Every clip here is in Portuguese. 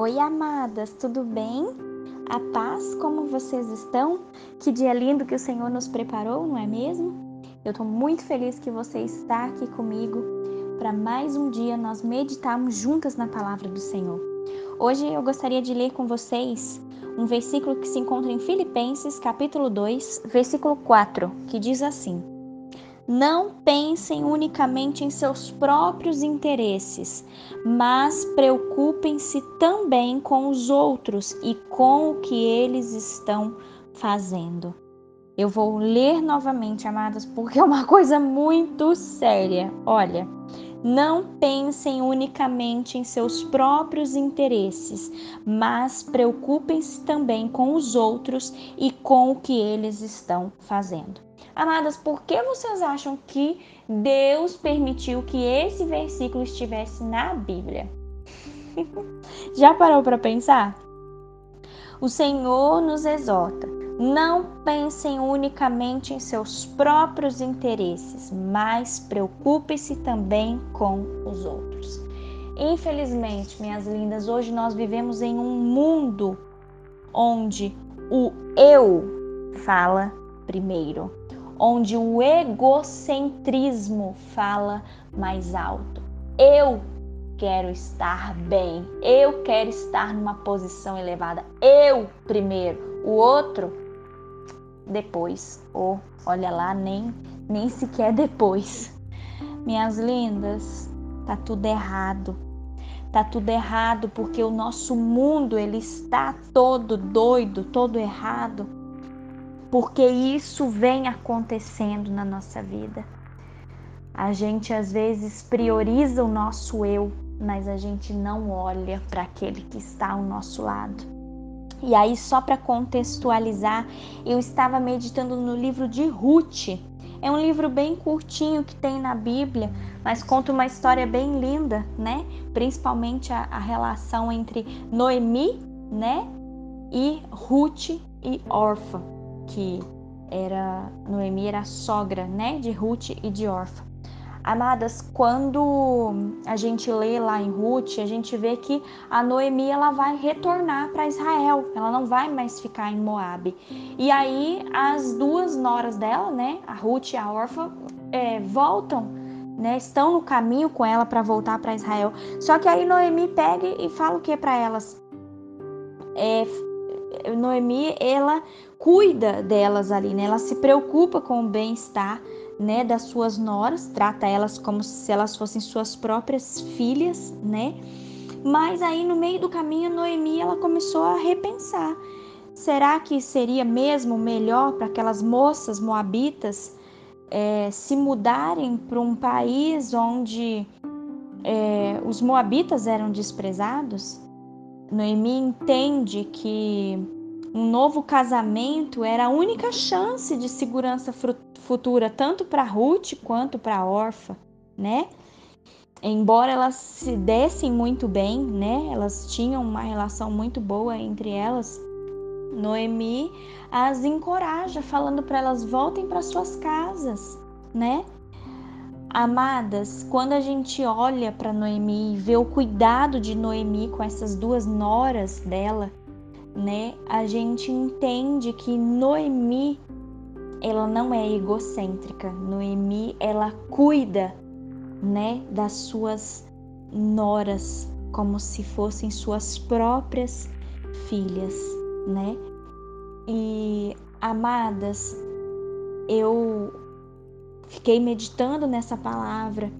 Oi, amadas, tudo bem? A paz, como vocês estão? Que dia lindo que o Senhor nos preparou, não é mesmo? Eu estou muito feliz que você está aqui comigo para mais um dia nós meditarmos juntas na palavra do Senhor. Hoje eu gostaria de ler com vocês um versículo que se encontra em Filipenses, capítulo 2, versículo 4, que diz assim: não pensem unicamente em seus próprios interesses, mas preocupem-se também com os outros e com o que eles estão fazendo. Eu vou ler novamente, amadas, porque é uma coisa muito séria. Olha, não pensem unicamente em seus próprios interesses, mas preocupem-se também com os outros e com o que eles estão fazendo. Amadas, por que vocês acham que Deus permitiu que esse versículo estivesse na Bíblia? Já parou para pensar? O Senhor nos exorta: não pensem unicamente em seus próprios interesses, mas preocupe-se também com os outros. Infelizmente, minhas lindas, hoje nós vivemos em um mundo onde o eu fala primeiro onde o egocentrismo fala mais alto. Eu quero estar bem, eu quero estar numa posição elevada, eu primeiro, o outro depois, ou olha lá, nem, nem sequer depois. Minhas lindas, tá tudo errado. Tá tudo errado porque o nosso mundo ele está todo doido, todo errado porque isso vem acontecendo na nossa vida. A gente às vezes prioriza o nosso eu, mas a gente não olha para aquele que está ao nosso lado. E aí, só para contextualizar, eu estava meditando no livro de Ruth. É um livro bem curtinho que tem na Bíblia, mas conta uma história bem linda, né? Principalmente a, a relação entre Noemi, né? E Ruth e Orfa que era Noemi era sogra, né, de Ruth e de Orfa. Amadas, quando a gente lê lá em Ruth, a gente vê que a Noemi ela vai retornar para Israel, ela não vai mais ficar em Moabe. E aí as duas noras dela, né, a Ruth e a Orfa, é, voltam, né, estão no caminho com ela para voltar para Israel. Só que aí Noemi pega e fala o que para elas? É, Noemi, ela cuida delas ali, né? Ela se preocupa com o bem-estar, né, das suas noras, trata elas como se elas fossem suas próprias filhas, né? Mas aí no meio do caminho, Noemi, ela começou a repensar. Será que seria mesmo melhor para aquelas moças moabitas é, se mudarem para um país onde é, os moabitas eram desprezados? Noemi entende que um novo casamento era a única chance de segurança futura, tanto para Ruth quanto para Orfa, né? Embora elas se dessem muito bem, né? Elas tinham uma relação muito boa entre elas. Noemi as encoraja, falando para elas voltem para suas casas, né? Amadas, quando a gente olha para Noemi e vê o cuidado de Noemi com essas duas noras dela, né? A gente entende que Noemi ela não é egocêntrica. Noemi, ela cuida, né, das suas noras como se fossem suas próprias filhas, né? E amadas, eu Fiquei meditando nessa palavra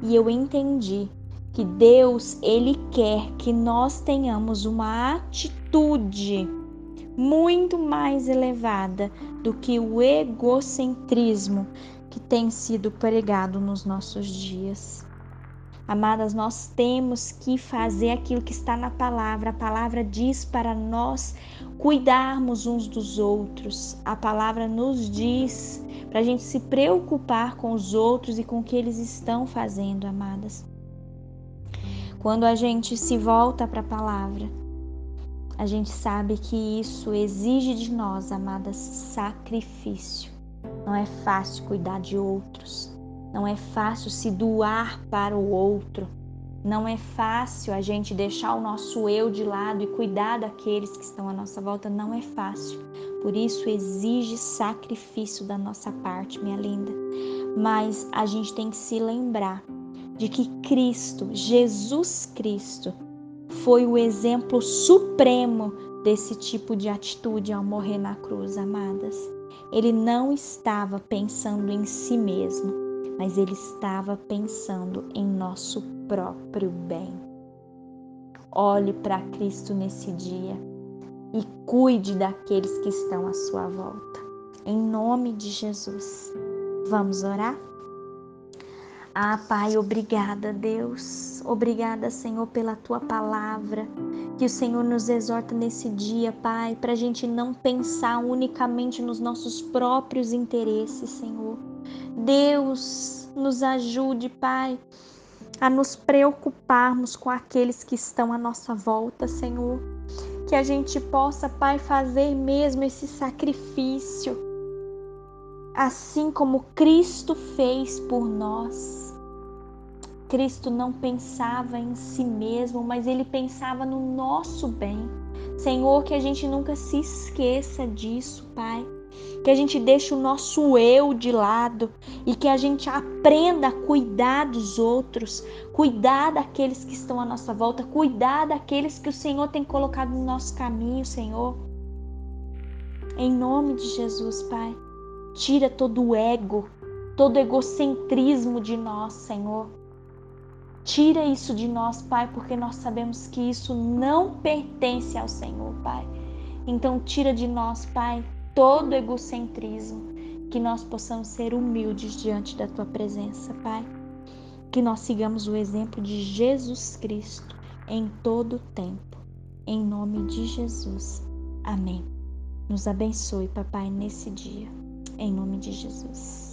e eu entendi que Deus, ele quer que nós tenhamos uma atitude muito mais elevada do que o egocentrismo que tem sido pregado nos nossos dias. Amadas, nós temos que fazer aquilo que está na palavra. A palavra diz para nós cuidarmos uns dos outros. A palavra nos diz para a gente se preocupar com os outros e com o que eles estão fazendo, amadas. Quando a gente se volta para a palavra, a gente sabe que isso exige de nós, amadas, sacrifício. Não é fácil cuidar de outros. Não é fácil se doar para o outro, Não é fácil a gente deixar o nosso eu de lado e cuidar daqueles que estão à nossa volta, não é fácil. Por isso exige sacrifício da nossa parte, minha linda. Mas a gente tem que se lembrar de que Cristo, Jesus Cristo, foi o exemplo supremo desse tipo de atitude ao morrer na cruz, amadas. Ele não estava pensando em si mesmo, mas ele estava pensando em nosso próprio bem. Olhe para Cristo nesse dia e cuide daqueles que estão à sua volta. Em nome de Jesus. Vamos orar? Ah, Pai, obrigada, Deus. Obrigada, Senhor, pela tua palavra. Que o Senhor nos exorta nesse dia, Pai, para a gente não pensar unicamente nos nossos próprios interesses, Senhor. Deus, nos ajude, Pai, a nos preocuparmos com aqueles que estão à nossa volta, Senhor. Que a gente possa, Pai, fazer mesmo esse sacrifício, assim como Cristo fez por nós. Cristo não pensava em si mesmo, mas ele pensava no nosso bem. Senhor, que a gente nunca se esqueça disso, Pai. Que a gente deixe o nosso eu de lado e que a gente aprenda a cuidar dos outros, cuidar daqueles que estão à nossa volta, cuidar daqueles que o Senhor tem colocado no nosso caminho, Senhor. Em nome de Jesus, Pai, tira todo o ego, todo o egocentrismo de nós, Senhor. Tira isso de nós, Pai, porque nós sabemos que isso não pertence ao Senhor, Pai. Então, tira de nós, Pai, todo egocentrismo, que nós possamos ser humildes diante da tua presença, Pai. Que nós sigamos o exemplo de Jesus Cristo em todo o tempo. Em nome de Jesus. Amém. Nos abençoe, papai, nesse dia. Em nome de Jesus.